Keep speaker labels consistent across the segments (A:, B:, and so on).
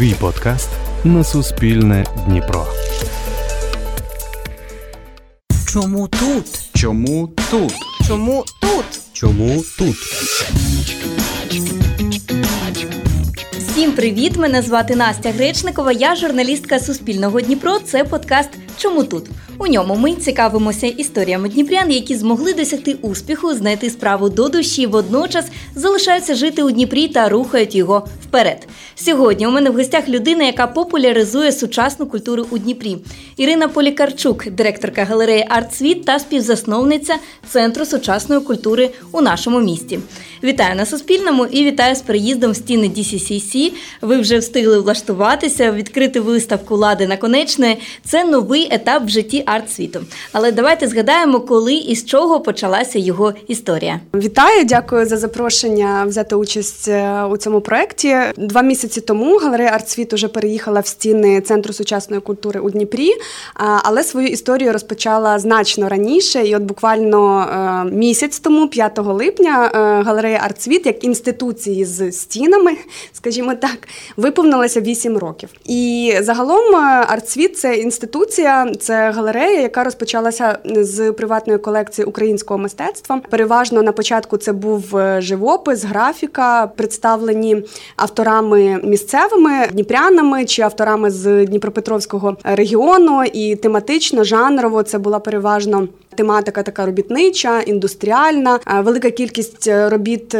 A: Твій подкаст на Суспільне Дніпро.
B: Чому тут?
C: Чому тут?
B: Чому тут?
D: Чому тут?
E: Всім привіт! Мене звати Настя Гречникова. Я журналістка Суспільного Дніпро. Це подкаст Чому тут? У ньому ми цікавимося історіями дніпрян, які змогли досягти успіху, знайти справу до душі, водночас залишаються жити у Дніпрі та рухають його вперед. Сьогодні у мене в гостях людина, яка популяризує сучасну культуру у Дніпрі. Ірина Полікарчук, директорка галереї «Артсвіт» та співзасновниця Центру сучасної культури у нашому місті. Вітаю на Суспільному і вітаю з приїздом в стіни DCCC. Ви вже встигли влаштуватися, відкрити виставку Лади наконечної. Це новий етап в житті арт-світу. Але давайте згадаємо, коли і з чого почалася його історія.
F: Вітаю, дякую за запрошення взяти участь е, у цьому проєкті. Два місяці тому галерея «Артсвіт» уже переїхала в стіни Центру сучасної культури у Дніпрі, але свою історію розпочала значно раніше. І от буквально е, місяць тому, 5 липня, е, галерея «Артсвіт» як інституції з стінами, скажімо так, виповнилася 8 років. І загалом «Артсвіт» – це інституція, це галерея, яка розпочалася з приватної колекції українського мистецтва. Переважно на початку це був е, живопис, графіка, представлені авторами місцевими дніпрянами чи авторами з Дніпропетровського регіону. І тематично, жанрово це була переважно тематика така робітнича, індустріальна, е, велика кількість е, робіт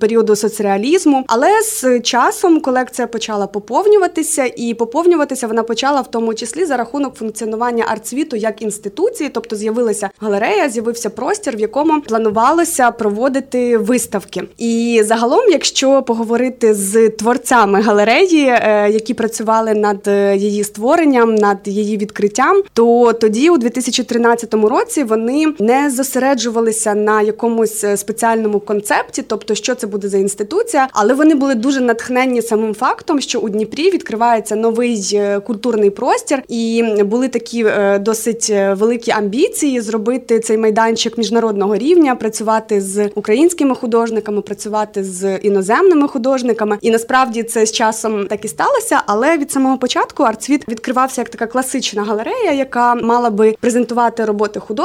F: періоду соцреалізму. Але з часом колекція почала поповнюватися, і поповнюватися вона почала в тому числі за рахунок функціонування артсвіту як інституції, тобто з'явилася галерея, з'явився простір, в якому планувалося проводити виставки. І загалом, якщо поговорити з творцями галереї, е, які працювали над е, її створенням, над її відкриттям, то тоді, у 2013 році, вони не зосереджувалися на якомусь е, спеціальному концепті, тобто що це буде за інституція, але вони були дуже натхненні самим фактом, що у Дніпрі відкривається новий культурний простір, і були такі е, досить е, великі амбіції зробити цей майданчик міжнародного рівня, працювати з українськими художниками, працювати з іноземними художниками. І насправді це з часом так і сталося. Але від самого початку артсвіт відкривався як така класична галерея, яка мала би презентувати роботи художників,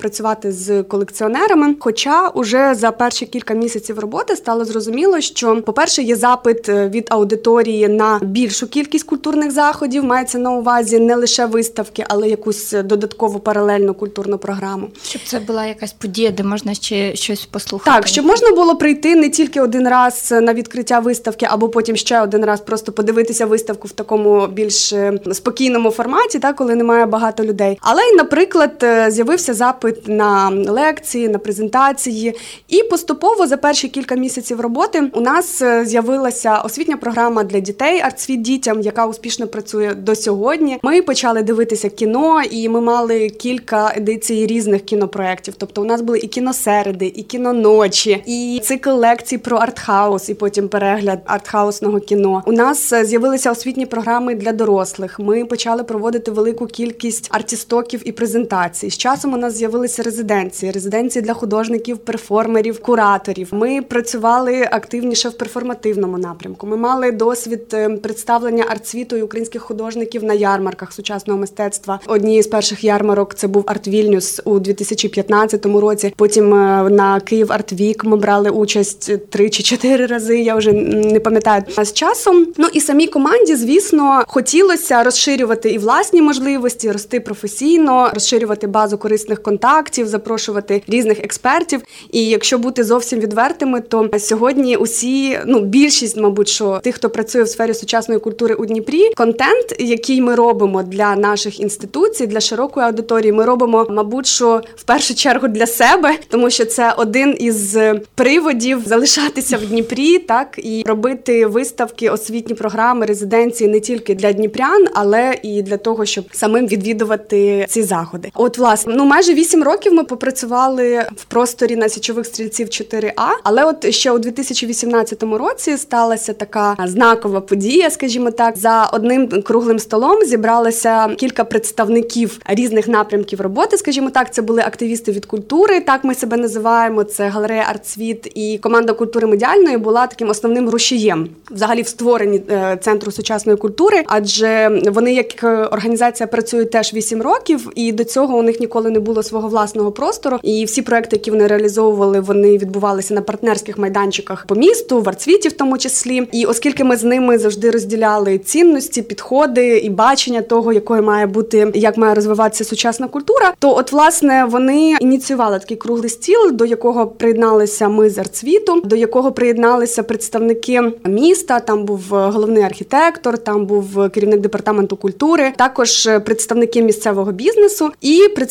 F: працювати з колекціонерами. Хоча уже за перші кілька місяців роботи стало зрозуміло, що, по-перше, є запит е, від аудиторії на більшу кількість культурних заходів, мається на увазі не лише виставки, але якусь додаткову паралельну культурну програму.
E: Щоб це була якась подія, де можна ще щось послухати.
F: Так, щоб можна було прийти не тільки один раз на відкриття виставки, або потім ще один раз просто подивитися виставку в такому більш е, спокійному форматі, так, коли немає багато людей. Але й, наприклад, е, з'явився запит на лекції, на презентації, і поступово за перші кілька місяців роботи у нас е, з'явилася освітня програма для дітей «Артсвіт дітям, яка успішно працює до сьогодні. Ми почали дивитися кіно, і ми мали кілька едицій різних кінопроєктів. Тобто, у нас були і кіносереди, і кіноночі, і цикл лекцій про артхаус, і потім перегляд артхаусного кіно. У нас е, з'явилися освітні програми для дорослих. Ми почали проводити велику кількість артістоків і презентацій. З часом у нас з'явилися резиденції, резиденції для художників, перформерів, кураторів. Ми працювали активніше в перформативному напрямку. Ми мали досвід е, представлення артсвіту і українських художників на ярмарках сучасного мистецтва. Однією з перших ярмарок це був Арт Вільнюс у 2015 році. Потім е, на Київ Артвік ми брали участь три чи чотири рази. Я вже не пам'ятаю. А з часом, ну і самій команді, звісно, хотілося розширювати і власні можливості, рости професійно, розширювати базу корисних контактів, запрошувати різних експертів. І якщо бути зовсім відвертими, то сьогодні усі, ну більшість, мабуть, що тих, хто працює в сфері сучасної культури у Дніпрі, контент, який ми робимо для наших інституцій, для широкої аудиторії, ми робимо, мабуть, що в першу чергу для себе, тому що це один із приводів залишатися в Дніпрі, так і робити виставки, освітні програми, резиденції не тільки для дніпрян, але і для того, щоб самим відвідувати ці заходи. От власне клас. Ну майже вісім років ми попрацювали в просторі на січових стрільців 4А. Але от ще у 2018 році сталася така знакова подія, скажімо так, за одним круглим столом зібралося кілька представників різних напрямків роботи. Скажімо так, це були активісти від культури. Так ми себе називаємо. Це галерея Артсвіт і команда культури медіальної була таким основним рушієм взагалі в створенні е, центру сучасної культури, адже вони як організація працюють теж 8 років, і до цього у них ніколи не було свого власного простору. І всі проекти, які вони реалізовували, вони відбувалися на партнерських майданчиках по місту, в Арцвіті, в тому числі. І оскільки ми з ними завжди розділяли цінності, підходи і бачення того, якою має бути, як має розвиватися сучасна культура, то от власне вони ініціювали такий круглий стіл, до якого приєдналися ми з Арцвіту, до якого приєдналися представники міста. Там був головний архітектор, там був керівник департаменту культури, також представники місцевого бізнесу і представники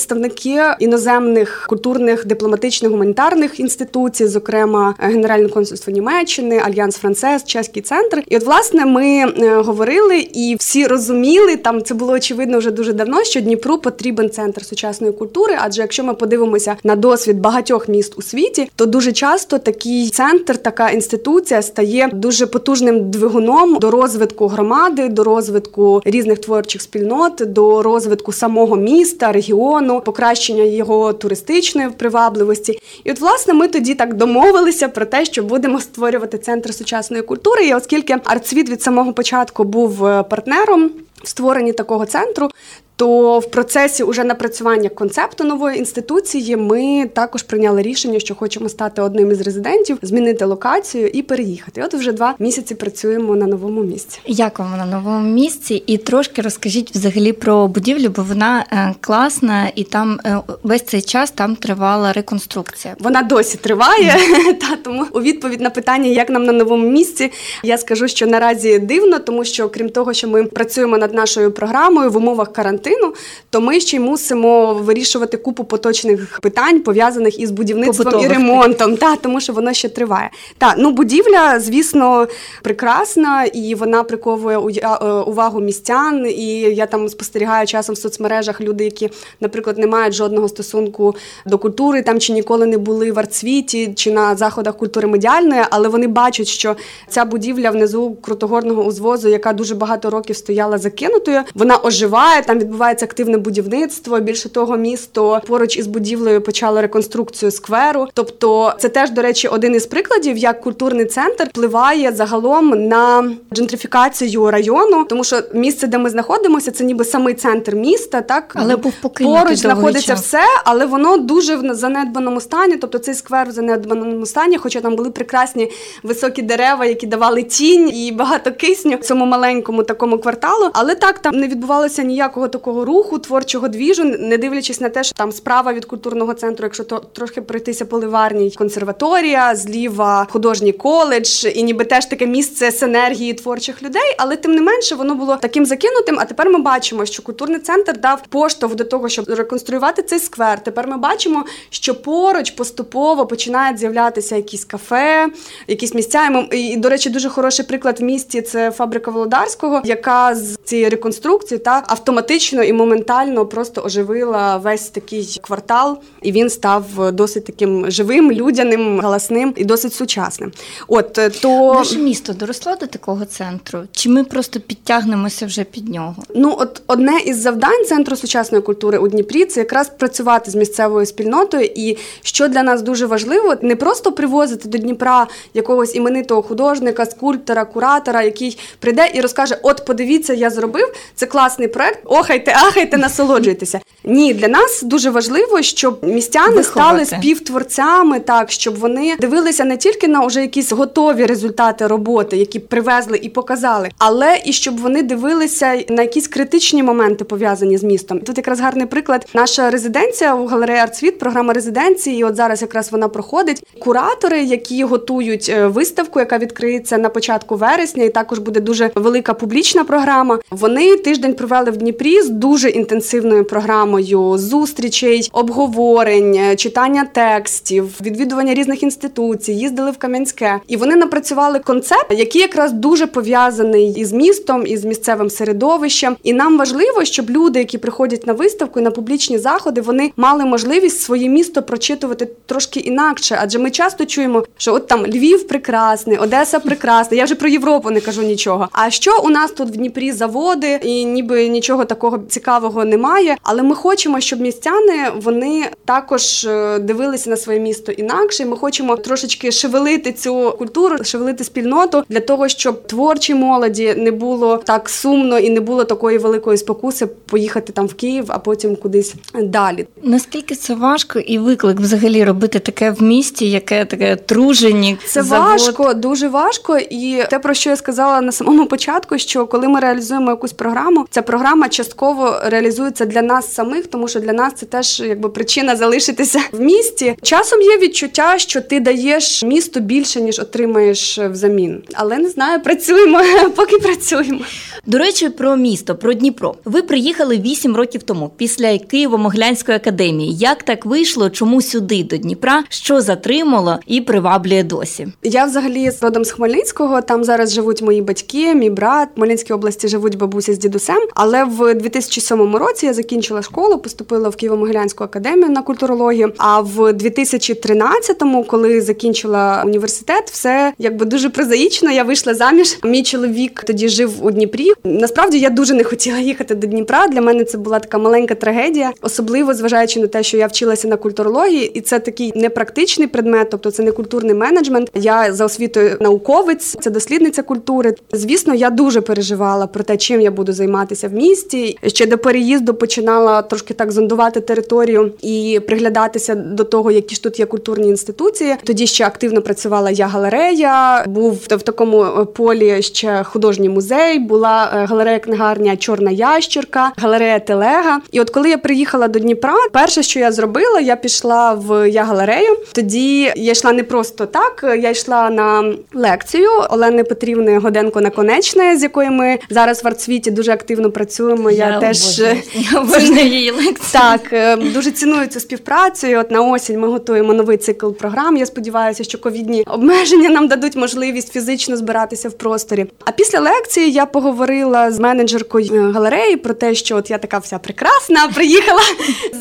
F: іноземних культурних, дипломатичних гуманітарних інституцій, зокрема Генеральне консульство Німеччини, Альянс Францез, Чеський центр. І от власне ми е, говорили і всі розуміли, там це було очевидно вже дуже давно, що Дніпру потрібен центр сучасної культури. Адже якщо ми подивимося на досвід багатьох міст у світі, то дуже часто такий центр, така інституція стає дуже потужним двигуном до розвитку громади, до розвитку різних творчих спільнот, до розвитку самого міста, регіону, покращення його туристичної привабливості. І от власне ми тоді так домовилися про те, що будемо створювати центр сучасної культури. І оскільки Артсвіт від самого початку був е, партнером в створенні такого центру, то в процесі уже напрацювання концепту нової інституції ми також прийняли рішення, що хочемо стати одним із резидентів, змінити локацію і переїхати. От вже два місяці працюємо на новому місці.
E: Як вам на новому місці? І трошки розкажіть взагалі про будівлю, бо вона е, класна, і там е, весь цей час там тривала реконструкція.
F: Вона досі триває. Та тому у відповідь на питання, як нам на новому місці, я скажу, що наразі дивно, тому що крім того, що ми працюємо над нашою програмою в умовах карантину картину, то ми ще й мусимо вирішувати купу поточних питань, пов'язаних із будівництвом Побутових. і ремонтом. Та тому, що воно ще триває. Та ну будівля, звісно, прекрасна і вона приковує е, увагу містян. І я там спостерігаю часом в соцмережах люди, які, наприклад, не мають жодного стосунку до культури, там чи ніколи не були в арцвіті, чи на заходах культури медіальної, але вони бачать, що ця будівля внизу крутогорного узвозу, яка дуже багато років стояла закинутою, вона оживає там відбувається відбувається активне будівництво. Більше того, місто поруч із будівлею почало реконструкцію скверу. Тобто, це теж, до речі, один із прикладів, як культурний центр впливає загалом на джентрифікацію району, тому що місце, де ми знаходимося, це ніби самий центр міста, так
E: але був
F: поруч знаходиться час. все, але воно дуже в занедбаному стані. Тобто цей сквер в занедбаному стані, хоча там були прекрасні високі дерева, які давали тінь і багато кисню цьому маленькому такому кварталу. Але так там не відбувалося ніякого такого такого руху, творчого двіжу, не дивлячись на те, що там справа від культурного центру, якщо то трохи пройтися по ливарній консерваторія, зліва художній коледж, і ніби теж таке місце синергії творчих людей, але тим не менше воно було таким закинутим. А тепер ми бачимо, що культурний центр дав поштовх до того, щоб реконструювати цей сквер. Тепер ми бачимо, що поруч поступово починають з'являтися якісь кафе, якісь місця. І до речі, дуже хороший приклад в місті це фабрика Володарського, яка з цієї реконструкції та автоматично і моментально просто оживила весь такий квартал, і він став досить таким живим, людяним, галасним і досить сучасним. От е, то
E: наше місто доросло до такого центру, чи ми просто підтягнемося вже під нього?
F: Ну, от одне із завдань центру сучасної культури у Дніпрі це якраз працювати з місцевою спільнотою. І що для нас дуже важливо, не просто привозити до Дніпра якогось іменитого художника, скульптора, куратора, який прийде і розкаже: От, подивіться, я зробив це класний проект. Охайте слухайте, ахайте, насолоджуйтеся. Ні, для нас дуже важливо, щоб містяни Виховати. стали співтворцями, так щоб вони дивилися не тільки на вже якісь готові результати роботи, які привезли і показали, але і щоб вони дивилися на якісь критичні моменти пов'язані з містом. Тут якраз гарний приклад. Наша резиденція у галереї Артсвіт, програма резиденції. і От зараз якраз вона проходить. Куратори, які готують е, виставку, яка відкриється на початку вересня, і також буде дуже велика публічна програма. Вони тиждень провели в Дніпрі з дуже інтенсивною програмою темою зустрічей, обговорень, читання текстів, відвідування різних інституцій, їздили в Кам'янське, і вони напрацювали концепт, який якраз дуже пов'язаний із містом, із місцевим середовищем. І нам важливо, щоб люди, які приходять на виставку і на публічні заходи, вони мали можливість своє місто прочитувати трошки інакше, адже ми часто чуємо, що от там Львів прекрасний, Одеса прекрасна. Я вже про Європу не кажу нічого. А що у нас тут в Дніпрі заводи, і ніби нічого такого цікавого немає. Але ми хочемо, щоб містяни вони також е, дивилися на своє місто інакше. Ми хочемо трошечки шевелити цю культуру, шевелити спільноту для того, щоб творчій молоді не було так сумно і не було такої великої спокуси поїхати там в Київ, а потім кудись далі.
C: Наскільки це важко і виклик взагалі робити таке в місті, яке таке тружені?
F: Це
C: завод?
F: важко, дуже важко. І те, про що я сказала на самому початку, що коли ми реалізуємо якусь програму, ця програма частково реалізується для нас самих, тому що для нас це теж якби причина залишитися в місті. Часом є відчуття, що ти даєш місту більше ніж отримаєш взамін. Але не знаю, працюємо, поки працюємо.
E: До речі, про місто, про Дніпро. Ви приїхали 8 років тому після Києво-Могилянської академії. Як так вийшло? Чому сюди до Дніпра? Що затримало і приваблює досі?
F: Я взагалі з родом з Хмельницького. Там зараз живуть мої батьки, мій брат. В Хмельницькій області живуть бабуся з дідусем. Але в 2007 році я закінчила школу, поступила в Києво-Могилянську академію на культурологію. А в 2013-му, коли закінчила університет, все якби дуже прозаїчно. Я вийшла заміж. Мій чоловік тоді жив у Дніпрі. Насправді я дуже не хотіла їхати до Дніпра. Для мене це була така маленька трагедія, особливо зважаючи на те, що я вчилася на культурології, і це такий непрактичний предмет, тобто це не культурний менеджмент. Я за освітою науковець, це дослідниця культури. Звісно, я дуже переживала про те, чим я буду займатися в місті. Ще до переїзду починала трошки так зондувати територію і приглядатися до того, які ж тут є культурні інституції. Тоді ще активно працювала я галерея. Був в такому е, полі ще художній музей. Була е, галерея книгарня Чорна ящерка, галерея Телега. І от коли я приїхала до Дніпра, перше, що я зробила, я пішла в я галерею. Тоді я йшла не просто так, я йшла на лекцію Олени Петрівни Годенко наконечне, з якою ми зараз в арцвіті дуже активно працюємо. Я, я теж
C: обожнюю. я лекції.
F: Так, е, дуже ціную цю співпрацю. От на осінь ми готуємо новий цикл програм. Я сподіваюся, що ковідні обмеження нам дадуть можливість фізично збиратися в просторі. А після лекції я поговорила з менеджеркою е, галереї про те, що от я така вся прекрасна, приїхала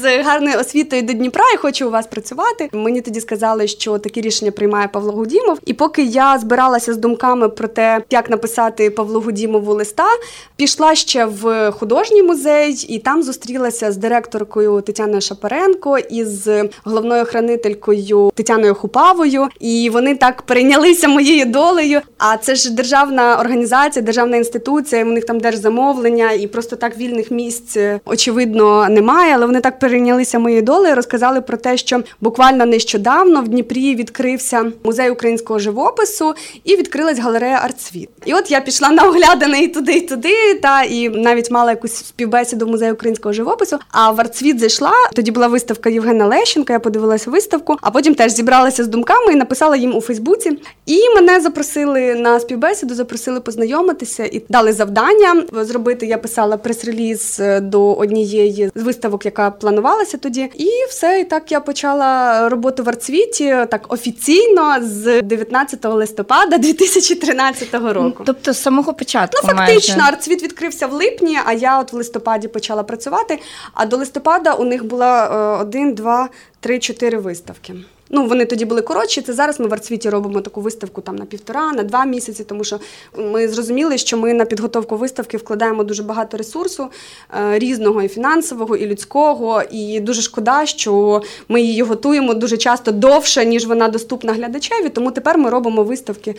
F: з гарною освітою до Дніпра і хочу у вас працювати. Мені тоді сказали, що такі рішення приймає Павло Гудімов. І поки я збиралася з думками про те, як написати Павлу Гудімову листа, пішла ще в художній музей і там зустрілася з директоркою Тетяною Шапаренко і з головною хранителькою Тетяною Хупавою. І вони так перейнялися моєю долею. А це ж державна організація, державна інституція. У них там держзамовлення, і просто так вільних місць очевидно немає. Але вони так перейнялися моєю долею. Розказали про те, що буквально нещодавно в Дніпрі відкрився музей українського живопису і відкрилась галерея Артсвіт. І от я пішла на оглядане і туди, і туди, та і навіть мала якусь співбесіду в музею українського живопису. А в Артсвіт зайшла. Тоді була виставка Євгена Лещенка. Я подивилася виставку, а потім теж зібралася з думками і написала їм у Фейсбуці. І мене запросили на співбесіду, запросили познайомитися і дали завдання зробити. Я писала прес-реліз до однієї з виставок, яка планувалася тоді. І все, і так я почала роботу в Арцвіті так офіційно з 19 листопада 2013 року.
C: Тобто з самого початку.
F: Ну, фактично,
C: майже.
F: арцвіт відкрився в липні, а я от в листопаді почала працювати. А до листопада у них була е, один, два, три, чотири виставки. Ну, вони тоді були коротші. Це зараз ми в Арцвіті робимо таку виставку там на півтора, на два місяці, тому що ми зрозуміли, що ми на підготовку виставки вкладаємо дуже багато ресурсу е, різного і фінансового, і людського. І дуже шкода, що ми її готуємо дуже часто довше, ніж вона доступна глядачеві. Тому тепер ми робимо виставки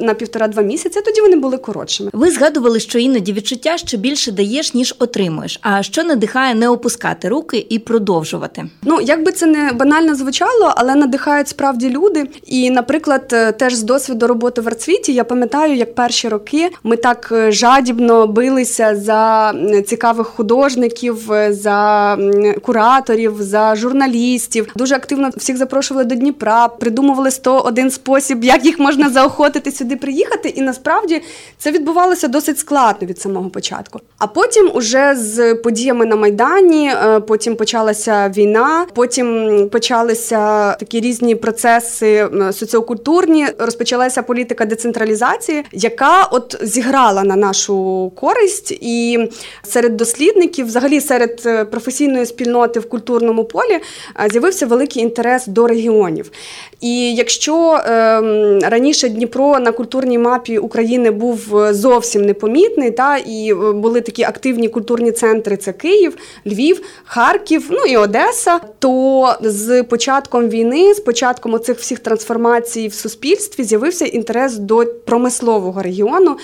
F: на півтора-два місяці. Тоді вони були коротшими.
E: Ви згадували, що іноді відчуття, що більше даєш, ніж отримуєш. А що надихає не опускати руки і продовжувати?
F: Ну, як би це не банально звучало, але надихають справді люди. І, наприклад, е, теж з досвіду роботи в арцвіті я пам'ятаю, як перші роки ми так е, жадібно билися за цікавих художників, е, за кураторів, за журналістів. Дуже активно всіх запрошували до Дніпра, придумували 101 спосіб, як їх можна заохотити сюди приїхати. І насправді це відбувалося досить складно від самого початку. А потім, уже з подіями на майдані, потім почалася війна, потім почалися такі різні процеси соціокультурні. Розпочалася політика децентралізації, яка от зіграла на нашу користь, і серед дослідників, взагалі серед е, професійної спільноти в культурному полі, е, з'явився великий інтерес до регіонів. І якщо е, раніше Дніпро на культурній мапі України був е, зовсім непомітний, та і були такі активні культурні центри: це Київ, Львів, Харків, ну і Одеса, то з початком війни, з початком оцих всіх трансформацій в суспільстві, з'явився інтерес до промислового регіону.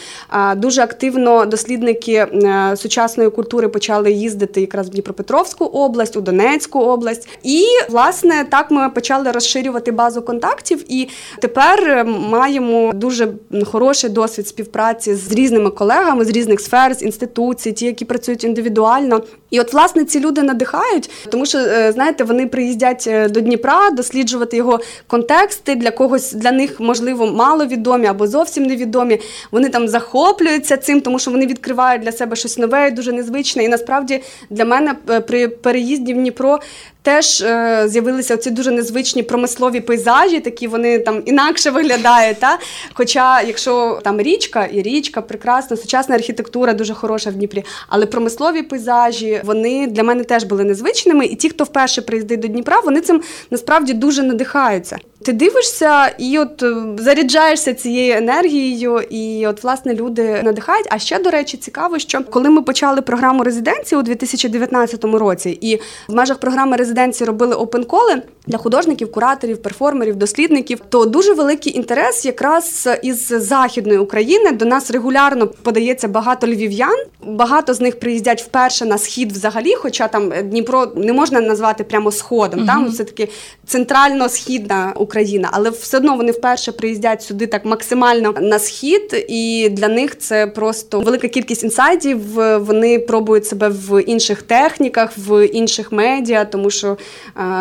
F: Дуже активно дослідники е, сучасної культури почали їздити якраз в Дніпропетровську область, у Донецьку область. І власне так ми почали розширювати базу контактів. І тепер маємо дуже хороший досвід співпраці з різними колегами з різних сфер, з інституцій, ті, які працюють індивідуально. І от власне ці люди надихають, тому що е, знаєте, вони приїздять е, до Дніпра досліджувати його контексти. Для когось для них можливо маловідомі або зовсім невідомі. Вони там захоплюються цим, тому що вони відкривають для себе щось нове, дуже незвичне. І насправді для мене е, при переїзді в Дніпро теж е, з'явилися ці дуже незвичні промислові пейзажі, такі вони там інакше виглядають. Та? Хоча, якщо там річка, і річка прекрасна, сучасна архітектура дуже хороша в Дніпрі, але промислові пейзажі вони для мене теж були незвичними. І ті, хто вперше приїздить до Дніпра, вони цим насправді дуже надихаються. Ти дивишся і от е, заряджаєшся цією енергією, і от власне люди надихають. А ще до речі, цікаво, що коли ми почали програму резиденції у 2019 році, і в межах програми резиденції робили опенколи для художників, кураторів, перформерів, дослідників, то дуже великий інтерес якраз із західної України до нас регулярно подається багато львів'ян. Багато з них приїздять вперше на схід, взагалі, хоча там Дніпро не можна назвати прямо сходом. Угу. Там все таки центрально-східна Україна, але все одно вони вперше приїздять сюди так максимально на схід, і для них це просто велика кількість інсайдів. Вони пробують себе в інших техніках, в інших медіа, тому що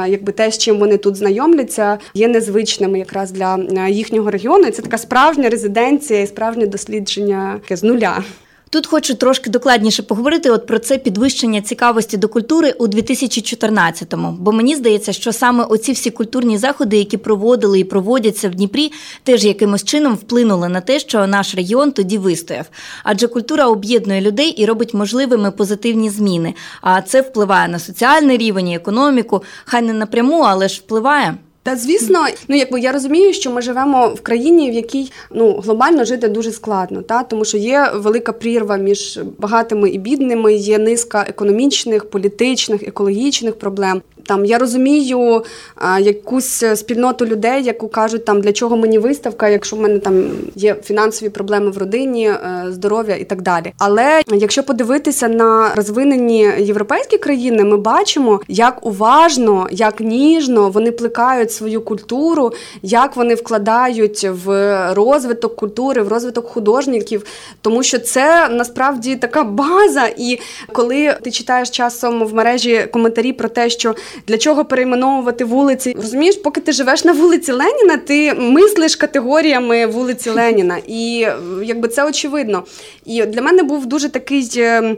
F: якби те, з чим вони тут знайомляться, є незвичними якраз для їхнього регіону. Це така справжня резиденція і справжнє дослідження з нуля.
E: Тут хочу трошки докладніше поговорити от про це підвищення цікавості до культури у 2014-му. Бо мені здається, що саме оці всі культурні заходи, які проводили і проводяться в Дніпрі, теж якимось чином вплинули на те, що наш регіон тоді вистояв. Адже культура об'єднує людей і робить можливими позитивні зміни. А це впливає на соціальний рівень, і економіку, хай не напряму, але ж впливає.
F: Та звісно, ну якби я розумію, що ми живемо в країні, в якій ну глобально жити дуже складно, та тому що є велика прірва між багатими і бідними, є низка економічних, політичних, екологічних проблем. Там я розумію а, якусь спільноту людей, яку кажуть, там для чого мені виставка, якщо в мене там є фінансові проблеми в родині, е, здоров'я і так далі. Але якщо подивитися на розвинені європейські країни, ми бачимо, як уважно, як ніжно вони плекають свою культуру, як вони вкладають в розвиток культури, в розвиток художників, тому що це насправді така база. І коли ти читаєш часом в мережі коментарі про те, що для чого перейменовувати вулиці? Розумієш, поки ти живеш на вулиці Леніна, ти мислиш категоріями вулиці Леніна, і якби це очевидно. І для мене був дуже такий е,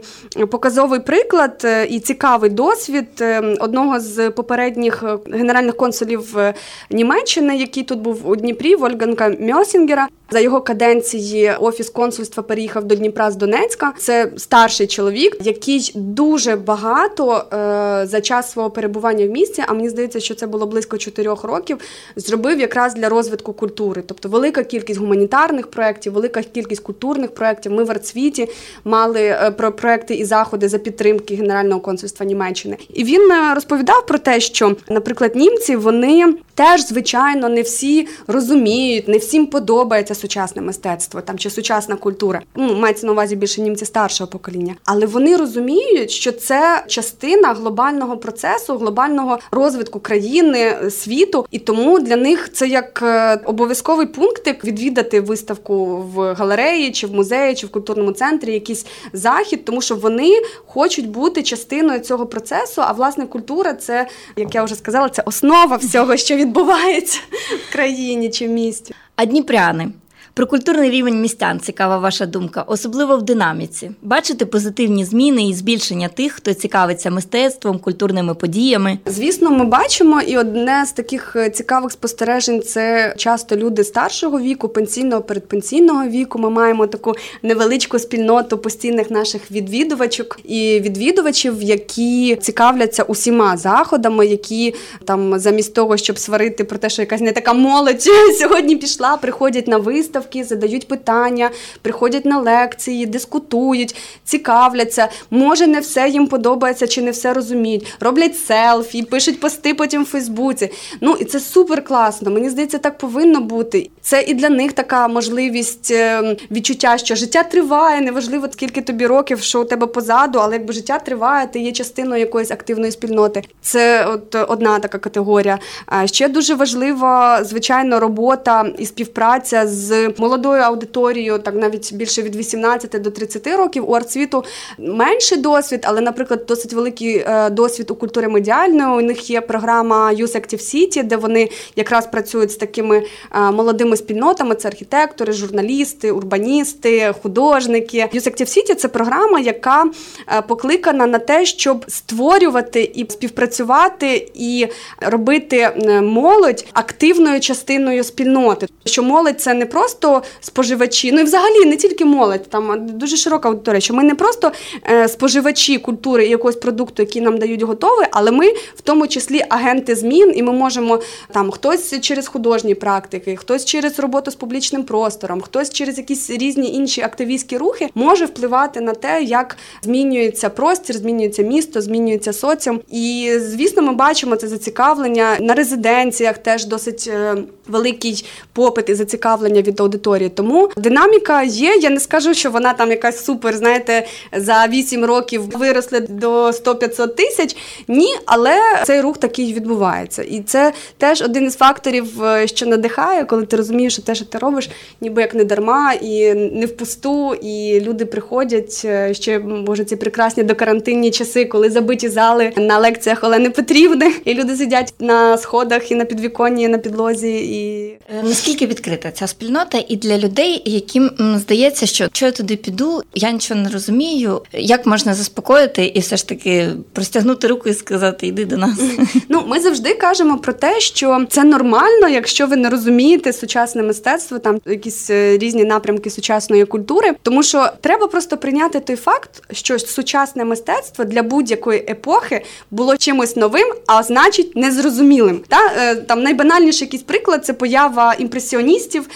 F: показовий приклад е, і цікавий досвід е, одного з попередніх генеральних консулів Німеччини, який тут був у Дніпрі, Вольганка Мьосінгера. За його каденції офіс консульства переїхав до Дніпра з Донецька. Це старший чоловік, який дуже багато е, за час свого перебування в місті, а мені здається, що це було близько чотирьох років. Зробив якраз для розвитку культури, тобто велика кількість гуманітарних проєктів, велика кількість культурних проєктів. Ми в Арцвіті мали е, про проекти і заходи за підтримки Генерального консульства Німеччини. І він е, розповідав про те, що, наприклад, німці вони теж звичайно не всі розуміють, не всім подобається сучасне мистецтво там чи сучасна культура. Ну мається на увазі більше німці старшого покоління, але вони розуміють, що це частина глобального процесу, глобального розвитку країни, світу, і тому для них це як е, обов'язковий пунктик відвідати виставку в галереї, чи в музеї, чи в культурному центрі, якийсь захід, тому що вони хочуть бути частиною цього процесу. А власне культура це, як я вже сказала, це основа всього, що відбувається в країні чи в місті.
E: А дніпряни про культурний рівень містян цікава ваша думка, особливо в динаміці. Бачите позитивні зміни і збільшення тих, хто цікавиться мистецтвом, культурними подіями.
F: Звісно, ми бачимо, і одне з таких е, цікавих спостережень це часто люди старшого віку, пенсійного, передпенсійного віку. Ми маємо таку невеличку спільноту постійних наших відвідувачок і відвідувачів, які цікавляться усіма заходами, які там замість того, щоб сварити про те, що якась не така молодь сьогодні пішла, приходять на виставку виставки, задають питання, приходять на лекції, дискутують, цікавляться. Може, не все їм подобається чи не все розуміють. Роблять селфі, пишуть пости потім в Фейсбуці. Ну і це супер класно. Мені здається, так повинно бути. Це і для них така можливість ем, відчуття, що життя триває, неважливо скільки тобі років, що у тебе позаду, але якби життя триває, ти є частиною якоїсь активної спільноти. Це от одна така категорія. Ще дуже важлива, звичайно, робота і співпраця з молодою аудиторією, так навіть більше від 18 до 30 років. У артсвіту менший досвід, але, наприклад, досить великий е, досвід у культури медіальної. У них є програма Youth Active City, де вони якраз працюють з такими е, молодими спільнотами: це архітектори, журналісти, урбаністи, художники. Youth Active City – це програма, яка е, покликана на те, щоб створювати і співпрацювати і робити молодь активною частиною спільноти. Що молодь це не просто просто споживачі, ну і взагалі не тільки молодь, там дуже широка аудиторія, що ми не просто е, споживачі культури і якогось продукту, який нам дають готовий, але ми в тому числі агенти змін, і ми можемо там хтось через художні практики, хтось через роботу з публічним простором, хтось через якісь різні інші активістські рухи може впливати на те, як змінюється простір, змінюється місто, змінюється соціум. І звісно, ми бачимо це зацікавлення на резиденціях. Теж досить е, великий попит і зацікавлення від аудиторії. Тому динаміка є. Я не скажу, що вона там якась супер, знаєте, за 8 років виросли до 100-500 тисяч. Ні, але цей рух такий відбувається. І це теж один із факторів, е, що надихає, коли ти розумієш, що те, що ти робиш, ніби як не дарма, і не впусту, і люди приходять е, ще, може, ці прекрасні докарантинні часи, коли забиті зали на лекціях Олени Петрівни, і люди сидять на сходах і на підвіконні, і на підлозі. І
C: е, наскільки відкрита ця спільнота? І для людей, яким здається, що якщо я туди піду, я нічого не розумію, як можна заспокоїти і все ж таки простягнути руку і сказати Йди до нас.
F: Ну ми завжди кажемо про те, що це нормально, якщо ви не розумієте сучасне мистецтво, там якісь е, різні напрямки сучасної культури, тому що треба просто прийняти той факт, що сучасне мистецтво для будь-якої епохи було чимось новим, а значить незрозумілим. Та е, там найбанальніший якийсь приклад це поява імпресіоністів,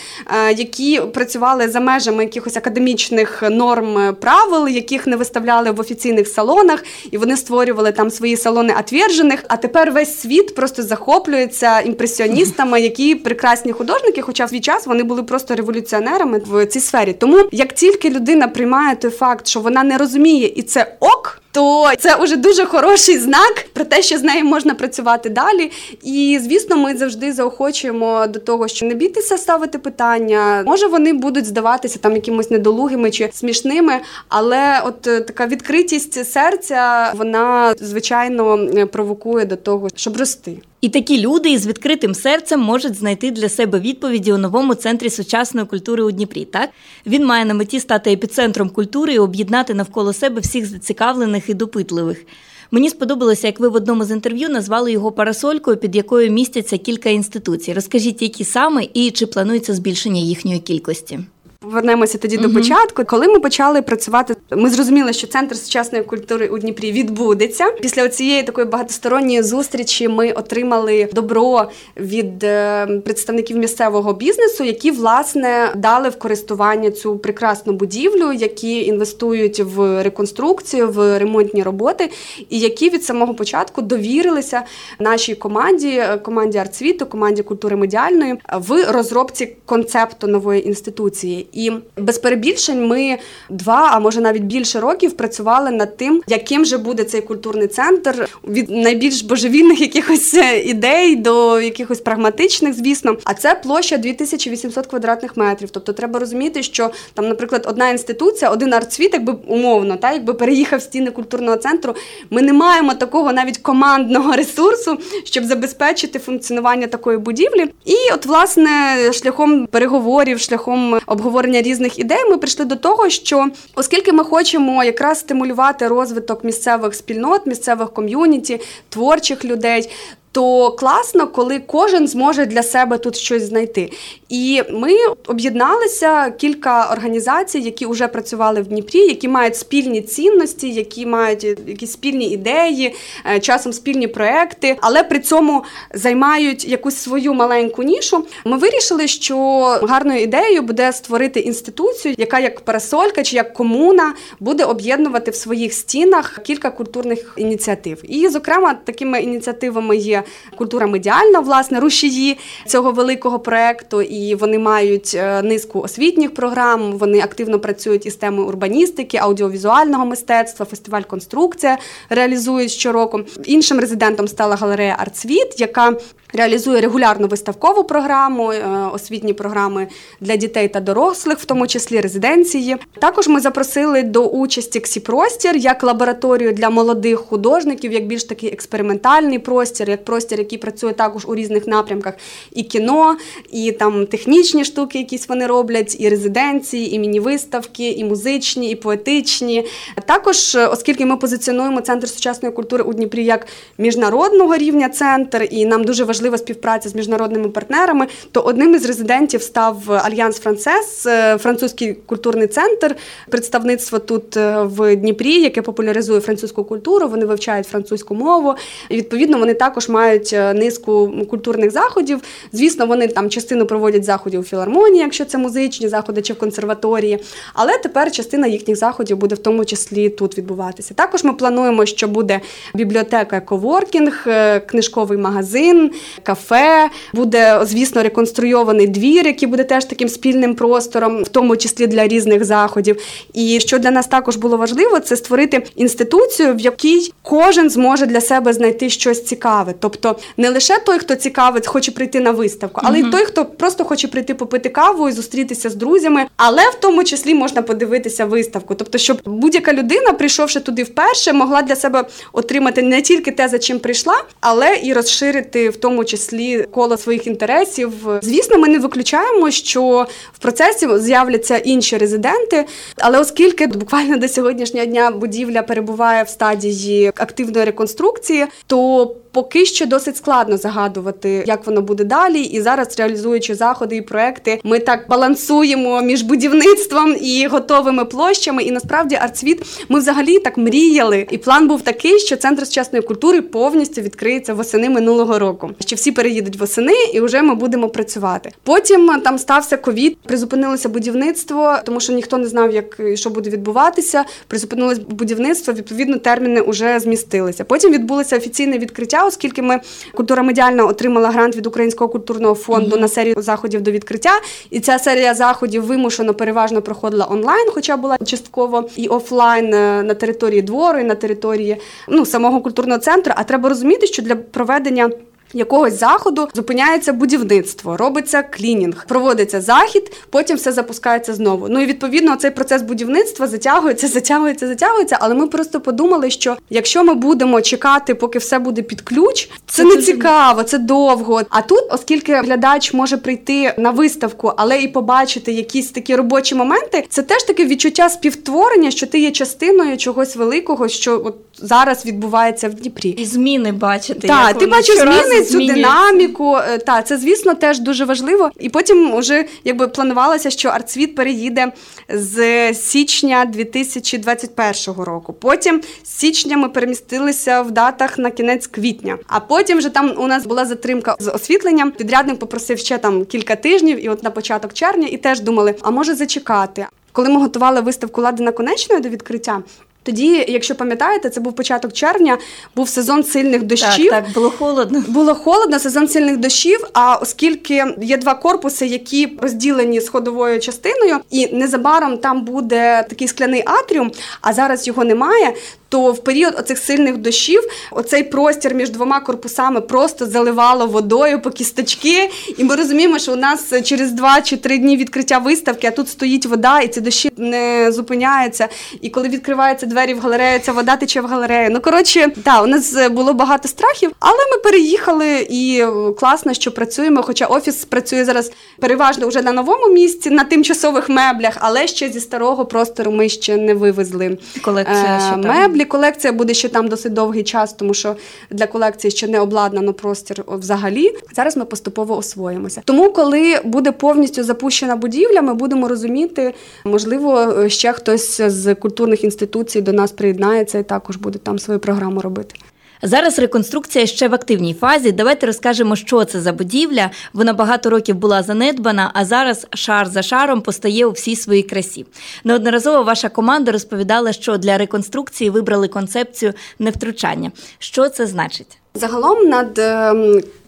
F: е, які працювали за межами якихось академічних норм е, правил, яких не виставляли в офіційних салонах, і вони створювали там свої салони отвержених. А тепер весь світ просто захоплюється імпресіоністами, які прекрасні художники, хоча в свій час вони були просто революціонерами в цій сфері. Тому як тільки людина приймає той факт, що вона не розуміє, і це ок то це вже дуже хороший знак про те, що з нею можна працювати далі. І звісно, ми завжди заохочуємо до того, що не бійтеся ставити питання. Може, вони будуть здаватися там якимось недолугими чи смішними, але от е, така відкритість серця вона звичайно е, провокує до того, щоб рости.
E: І такі люди із відкритим серцем можуть знайти для себе відповіді у новому центрі сучасної культури у Дніпрі. Так він має на меті стати епіцентром культури і об'єднати навколо себе всіх зацікавлених і допитливих. Мені сподобалося, як ви в одному з інтерв'ю назвали його парасолькою, під якою містяться кілька інституцій. Розкажіть, які саме і чи планується збільшення їхньої кількості?
F: Вернемося тоді угу. до початку. Коли ми почали працювати, ми зрозуміли, що центр сучасної культури у Дніпрі відбудеться. Після цієї такої багатосторонньої зустрічі ми отримали добро від е, представників місцевого бізнесу, які власне дали в користування цю прекрасну будівлю, які інвестують в реконструкцію, в ремонтні роботи, і які від самого початку довірилися нашій команді, е, команді артсвіту, команді культури медіальної в розробці концепту нової інституції. І без перебільшень ми два, а може навіть більше років працювали над тим, яким же буде цей культурний центр від найбільш божевільних якихось е, ідей до якихось прагматичних, звісно. А це площа 2800 квадратних метрів. Тобто треба розуміти, що там, наприклад, одна інституція, один артсвіт, якби умовно, та якби переїхав стіни культурного центру. Ми не маємо такого навіть командного ресурсу, щоб забезпечити функціонування такої будівлі. І, от, власне, шляхом переговорів, шляхом обговорення різних ідей, ми прийшли до того, що оскільки ми хочемо якраз стимулювати розвиток місцевих спільнот, місцевих ком'юніті, творчих людей, то класно, коли кожен зможе для себе тут щось знайти. І ми об'єдналися кілька організацій, які вже працювали в Дніпрі, які мають спільні цінності, які мають якісь спільні ідеї, е, часом спільні проекти, але при цьому займають якусь свою маленьку нішу. Ми вирішили, що гарною ідеєю буде створити інституцію, яка як парасолька чи як комуна буде об'єднувати в своїх стінах кілька культурних ініціатив. І, зокрема, такими ініціативами є культура медіальна, власне, рушії цього великого проекту, і вони мають е, низку освітніх програм. Вони активно працюють із темою урбаністики, аудіовізуального мистецтва, фестиваль Конструкція реалізують щороку. Іншим резидентом стала галерея Артсвіт, яка Реалізує регулярну виставкову програму, е, освітні програми для дітей та дорослих, в тому числі резиденції. Також ми запросили до участі Ксі-простір як лабораторію для молодих художників, як більш такий експериментальний простір, як простір, який працює також у різних напрямках, і кіно, і там технічні штуки, якісь вони роблять, і резиденції, і міні-виставки, і музичні, і поетичні. Також, е, оскільки ми позиціонуємо центр сучасної культури у Дніпрі як міжнародного рівня центр, і нам дуже важливо важлива співпраця з міжнародними партнерами, то одним із резидентів став Альянс Францес, е, французький культурний центр, представництво тут е, в Дніпрі, яке популяризує французьку культуру. Вони вивчають французьку мову. І, Відповідно, вони також мають е, низку культурних заходів. Звісно, вони там частину проводять заходів у філармонії, якщо це музичні заходи чи в консерваторії. Але тепер частина їхніх заходів буде в тому числі тут відбуватися. Також ми плануємо, що буде бібліотека, коворкінг, книжковий магазин, кафе, буде, звісно, реконструйований двір, який буде теж таким спільним простором, в тому числі для різних заходів. І що для нас також було важливо, це створити інституцію, в якій кожен зможе для себе знайти щось цікаве. Тобто не лише той, хто цікавий, хоче прийти на виставку, але й той, хто просто хоче прийти попити каву і зустрітися з друзями, але в тому числі можна подивитися виставку. Тобто, щоб будь-яка людина, прийшовши туди вперше, могла для себе отримати не тільки те, за чим прийшла, але і розширити в тому тому числі коло своїх інтересів. Звісно, ми не виключаємо, що в процесі з'являться інші резиденти, але оскільки буквально до сьогоднішнього дня будівля перебуває в стадії активної реконструкції, то Поки що досить складно загадувати, як воно буде далі. І зараз, реалізуючи заходи і проекти, ми так балансуємо між будівництвом і готовими площами. І насправді артсвіт ми взагалі так мріяли. І план був такий, що центр сучасної культури повністю відкриється восени минулого року. Що всі переїдуть восени, і вже ми будемо працювати. Потім там стався ковід, призупинилося будівництво, тому що ніхто не знав, як що буде відбуватися. Призупинилось будівництво. Відповідно, терміни вже змістилися. Потім відбулося офіційне відкриття оскільки ми культура медіальна отримала грант від Українського культурного фонду mm-hmm. на серію заходів до відкриття. І ця серія заходів вимушено переважно проходила онлайн, хоча була частково і офлайн е, на території двору, і на території ну самого культурного центру. А треба розуміти, що для проведення якогось заходу зупиняється будівництво, робиться клінінг, проводиться захід, потім все запускається знову. Ну і відповідно цей процес будівництва затягується, затягується, затягується. Але ми просто подумали, що якщо ми будемо чекати, поки все буде під ключ, це, це не цікаво, це довго. А тут, оскільки глядач може прийти на виставку, але і побачити якісь такі робочі моменти, це теж таке відчуття співтворення, що ти є частиною чогось великого, що от зараз відбувається в Дніпрі.
C: І зміни бачити.
F: Так, ти бачиш зміни, цю динаміку. Е, Так, це звісно теж дуже важливо. І потім вже якби планувалося, що артсвіт переїде з січня 2021 року. Потім з січня ми перемістилися в датах на кінець квітня. А потім вже там у нас була затримка з освітленням. Підрядник попросив ще там кілька тижнів, і от на початок червня, і теж думали, а може зачекати. Коли ми готували виставку Лади наконечної до відкриття. Тоді, якщо пам'ятаєте, це був початок червня, був сезон сильних дощів.
C: Так, так, було холодно.
F: Було холодно, сезон сильних дощів. А оскільки є два корпуси, які розділені сходовою частиною, і незабаром там буде такий скляний атріум, а зараз його немає. То в період оцих сильних дощів оцей простір між двома корпусами просто заливало водою по кісточки. І ми розуміємо, що у нас через два чи три дні відкриття виставки, а тут стоїть вода, і ці дощі не зупиняються. І коли відкриваються двері в галерею, ця вода тече в галерею. Ну коротше, так, у нас було багато страхів, але ми переїхали і класно, що працюємо. Хоча офіс працює зараз переважно вже на новому місці, на тимчасових меблях, але ще зі старого простору ми ще не вивезли.
C: Колекція ще там.
F: меблі. Колекція буде ще там досить довгий час, тому що для колекції ще не обладнано простір взагалі. Зараз ми поступово освоїмося. Тому, коли буде повністю запущена будівля, ми будемо розуміти, можливо, ще хтось з культурних інституцій до нас приєднається і також буде там свою програму робити.
C: Зараз реконструкція ще в активній фазі. Давайте розкажемо, що це за будівля. Вона багато років була занедбана, а зараз шар за шаром постає у всій своїй красі. Неодноразово ваша команда розповідала, що для реконструкції вибрали концепцію невтручання. Що це значить?
F: Загалом над е,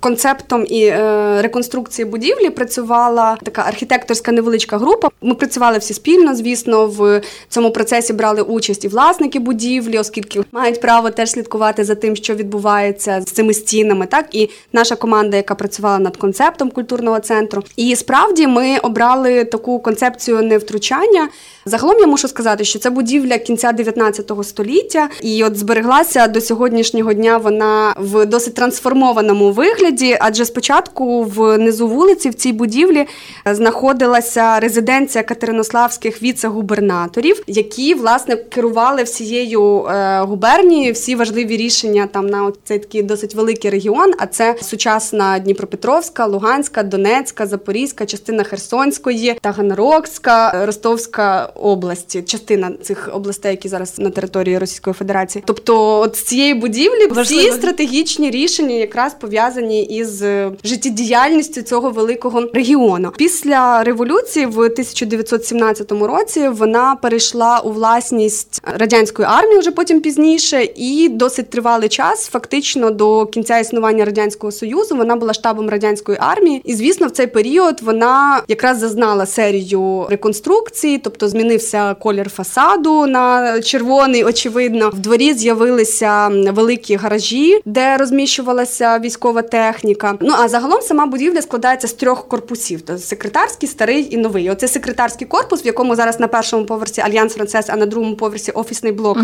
F: концептом і е, реконструкції будівлі працювала така архітекторська невеличка група. Ми працювали всі спільно. Звісно, в цьому процесі брали участь і власники будівлі, оскільки мають право теж слідкувати за тим, що відбувається з цими стінами. Так і наша команда, яка працювала над концептом культурного центру. І справді ми обрали таку концепцію невтручання. Загалом я мушу сказати, що це будівля кінця 19 століття, і от збереглася до сьогоднішнього дня вона в досить трансформованому вигляді. Адже спочатку внизу вулиці в цій будівлі знаходилася резиденція катеринославських віце-губернаторів, які власне керували всією е, губернією, всі важливі рішення там на цей такий досить великий регіон. А це сучасна Дніпропетровська, Луганська, Донецька, Запорізька, частина Херсонської, Таганрогська, Ростовська області, частина цих областей, які зараз на території Російської Федерації. Тобто, от з цієї будівлі
C: Важливо.
F: всі стратегічні рішення якраз пов'язані із е, життєдіяльністю цього великого регіону. Після революції в 1917 році вона перейшла у власність радянської армії вже потім пізніше, і досить тривалий час, фактично до кінця існування радянського союзу, вона була штабом радянської армії. І звісно, в цей період вона якраз зазнала серію реконструкцій, тобто змінився колір фасаду на червоний. Очевидно, в дворі з'явилися великі гаражі, де розміщувалася військова техніка. Ну а загалом сама будівля складається з трьох корпусів: тобто секретарський, старий і новий. Оце секретарський корпус, в якому зараз на першому поверсі Альянс Францес, а на другому поверсі офісний блок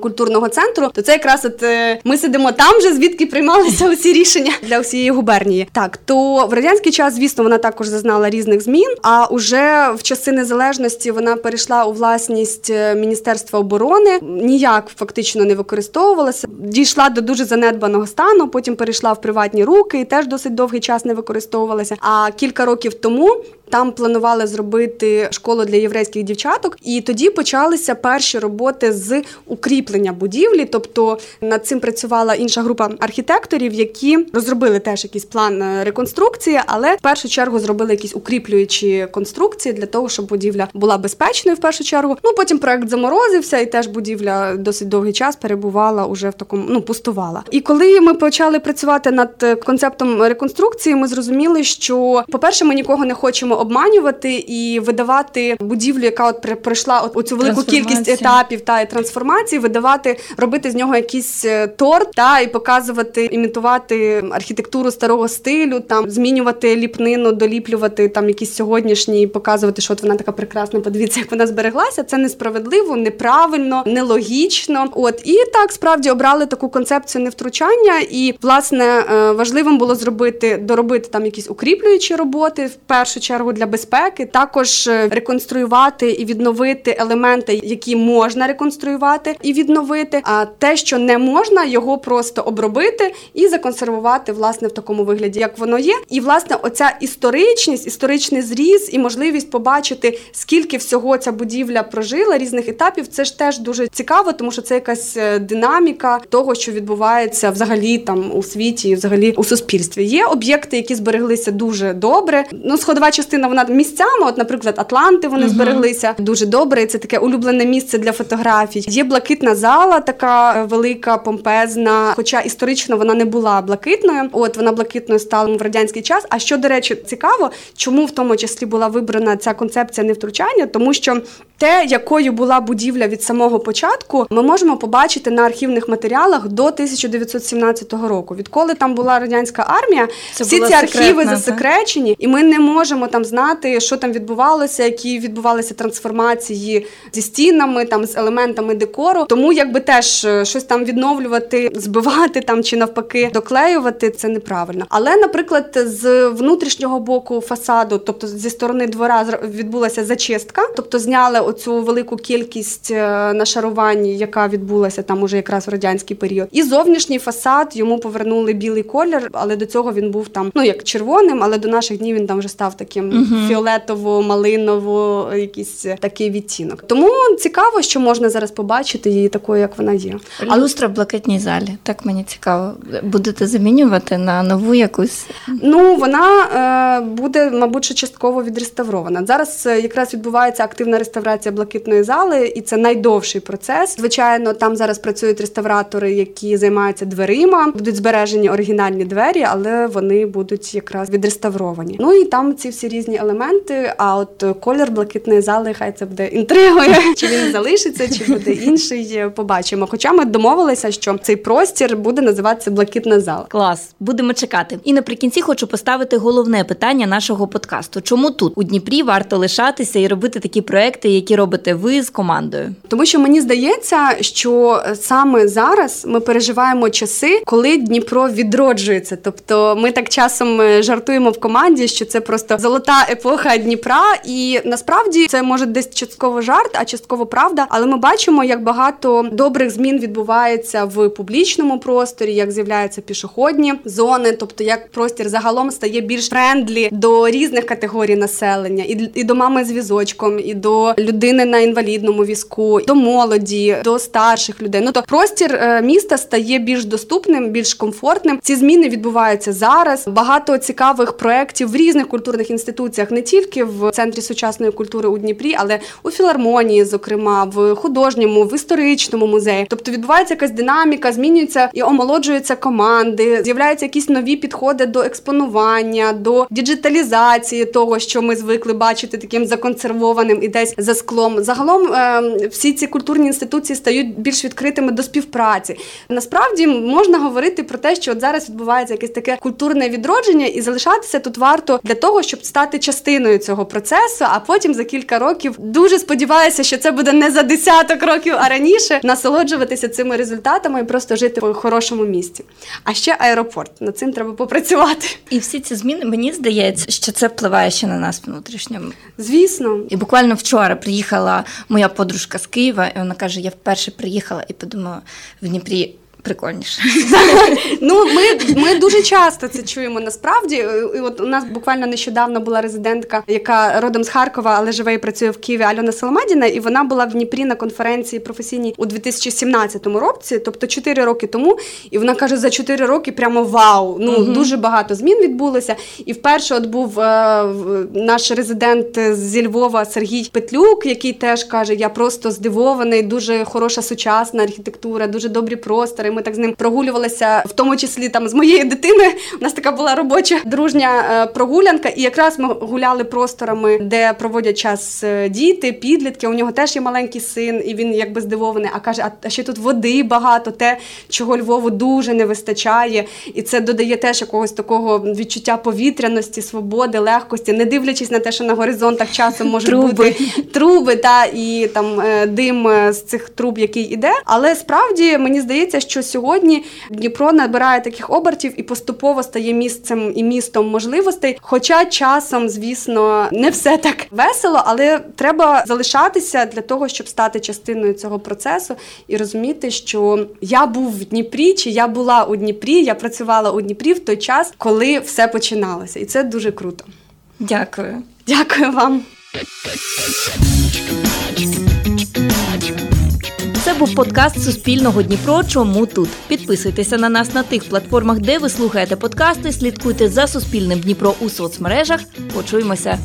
F: культурного центру. То це якраз от е, ми сидимо там, же звідки приймалися усі рішення для всієї губернії. Так, то в радянський час, звісно, вона також зазнала різних змін. А уже в часи незалежності вона перейшла у власність е, Міністерства оборони. Ніяк фактично не використовувалася. Дійшла до дуже занедбаного стану. Потім перейшла в приватні руки і теж досить довгий час не використовувалася. А кілька років тому. Там планували зробити школу для єврейських дівчаток, і тоді почалися перші роботи з укріплення будівлі. Тобто над цим працювала інша група архітекторів, які розробили теж якийсь план е, реконструкції, але в першу чергу зробили якісь укріплюючі конструкції для того, щоб будівля була безпечною. В першу чергу. Ну потім проект заморозився, і теж будівля досить довгий час перебувала уже в такому, ну пустувала. І коли ми почали працювати над е, концептом реконструкції, ми зрозуміли, що, по-перше, ми нікого не хочемо обманювати і видавати будівлю, яка от пройшла от оцю велику кількість етапів та і трансформації, видавати, робити з нього якийсь е, торт та і показувати, імітувати архітектуру старого стилю, там змінювати ліпнину, доліплювати там якісь сьогоднішні, і показувати, що от вона така прекрасна. Подивіться, як вона збереглася. Це несправедливо, неправильно, нелогічно. От і так справді обрали таку концепцію невтручання. І власне е, важливим було зробити доробити там якісь укріплюючі роботи в першу чергу чергу для безпеки, також е, реконструювати і відновити елементи, які можна реконструювати і відновити. А те, що не можна, його просто обробити і законсервувати власне в такому вигляді, як воно є. І власне, оця історичність, історичний зріз і можливість побачити, скільки всього ця будівля прожила різних етапів. Це ж теж дуже цікаво, тому що це якась е, динаміка того, що відбувається взагалі там у світі, і взагалі у суспільстві. Є об'єкти, які збереглися дуже добре. Ну, сходова частина вона місцями. От, наприклад, Атланти вони uh збереглися дуже добре. і Це таке улюблене місце для фотографій. Є блакитна зала, така е, велика, помпезна. Хоча історично вона не була блакитною. От вона блакитною стала в радянський час. А що до речі, цікаво, чому в тому числі була вибрана ця концепція невтручання, тому що те, якою була будівля від самого початку, ми можемо побачити на архівних матеріалах до 1917 року. Відколи там була радянська армія, Це всі ці архіви засекречені, і ми не можемо там знати, що там відбувалося, які відбувалися трансформації зі стінами, там з елементами декору. Тому якби теж е, щось там відновлювати, збивати там чи навпаки доклеювати це неправильно. Але, наприклад, з внутрішнього боку фасаду, тобто зі сторони двора, відбулася зачистка, тобто зняли оцю велику кількість е, нашарувань, яка відбулася там уже якраз в радянський період. І зовнішній фасад йому повернули білий колір, але до цього він був там, ну як червоним, але до наших днів він там вже став таким uh фіолетово-малиново, якийсь такий відтінок. Тому цікаво, що можна зараз побачити її такою, як вона є.
C: А люстра в блакитній залі. Так мені цікаво. Будете замінювати на нову якусь?
F: Ну вона е, буде, мабуть, частково відреставрована. Зараз е, якраз відбувається активна реставрація реставрація блакитної зали, і це найдовший процес. Звичайно, там зараз працюють реставратори, які займаються дверима, будуть збережені оригінальні двері, але вони будуть якраз відреставровані. Ну і там ці всі різні елементи. А от колір блакитної зали, хай це буде інтригою. Чи він залишиться, чи буде інший. Побачимо. Хоча ми домовилися, що цей простір буде називатися блакитна зала.
E: Клас, будемо чекати. І наприкінці хочу поставити головне питання нашого подкасту: чому тут у Дніпрі варто лишатися і робити такі проекти, які які робите ви з командою?
F: Тому що мені здається, що саме зараз ми переживаємо часи, коли Дніпро відроджується. Тобто, ми так часом е, жартуємо в команді, що це просто золота епоха Дніпра, і насправді це може десь частково жарт, а частково правда. Але ми бачимо, як багато добрих змін відбувається в публічному просторі, як з'являються пішохідні зони, тобто як простір загалом стає більш friendly до різних категорій населення, і і до мами з візочком, і до людини на інвалідному візку, до молоді, до старших людей. Ну то простір е, міста стає більш доступним, більш комфортним. Ці зміни відбуваються зараз. Багато цікавих проєктів в різних культурних інституціях, не тільки в центрі сучасної культури у Дніпрі, але у філармонії, зокрема, в художньому, в історичному музеї. Тобто відбувається якась динаміка, змінюються і омолоджуються команди, з'являються якісь нові підходи до експонування, до діджиталізації того, що ми звикли бачити таким законсервованим і десь за склом. Загалом е, всі ці культурні інституції стають більш відкритими до співпраці. Насправді можна говорити про те, що от зараз відбувається якесь таке культурне відродження, і залишатися тут варто для того, щоб стати частиною цього процесу. А потім за кілька років дуже сподіваюся, що це буде не за десяток років, а раніше насолоджуватися цими результатами і просто жити в хорошому місці. А ще аеропорт над цим треба попрацювати.
C: І всі ці зміни мені здається, що це впливає ще на нас внутрішньо.
F: Звісно,
C: і буквально вчора приїхала моя подружка з Києва, і вона каже: Я вперше приїхала і подумала в Дніпрі прикольніше.
F: Ну, ми ми дуже часто це чуємо насправді. І От у нас буквально нещодавно була резидентка, яка родом з Харкова, але живе і працює в Києві Альона Соломадіна, і вона була в Дніпрі на конференції професійній у 2017 році, тобто 4 роки тому. І вона каже: за 4 роки прямо вау! Ну угу. дуже багато змін відбулося. І вперше от був е, наш резидент зі Львова Сергій Петлюк, який теж каже: Я просто здивований, дуже хороша сучасна архітектура, дуже добрі простори і ми так з ним прогулювалися, в тому числі там з моєю дитиною. У нас така була робоча дружня е, прогулянка, і якраз ми гуляли просторами, де проводять час е, діти, підлітки. У нього теж є маленький син, і він якби здивований. А каже: а ще тут води багато, те, чого Львову дуже не вистачає, і це додає теж якогось такого відчуття повітряності, свободи, легкості, не дивлячись на те, що на горизонтах часом можуть
C: труби.
F: бути труби та і там е, дим з цих труб, який іде. Але справді мені здається, що що сьогодні Дніпро набирає таких обертів і поступово стає місцем і містом можливостей. Хоча часом, звісно, не все так весело, але треба залишатися для того, щоб стати частиною цього процесу і розуміти, що я був в Дніпрі, чи я була у Дніпрі, я працювала у Дніпрі в той час, коли все починалося, і це дуже круто.
C: Дякую.
F: Дякую вам.
E: Був подкаст Суспільного Дніпро. Чому тут? Підписуйтеся на нас на тих платформах, де ви слухаєте подкасти. Слідкуйте за Суспільним Дніпро у соцмережах. Почуємося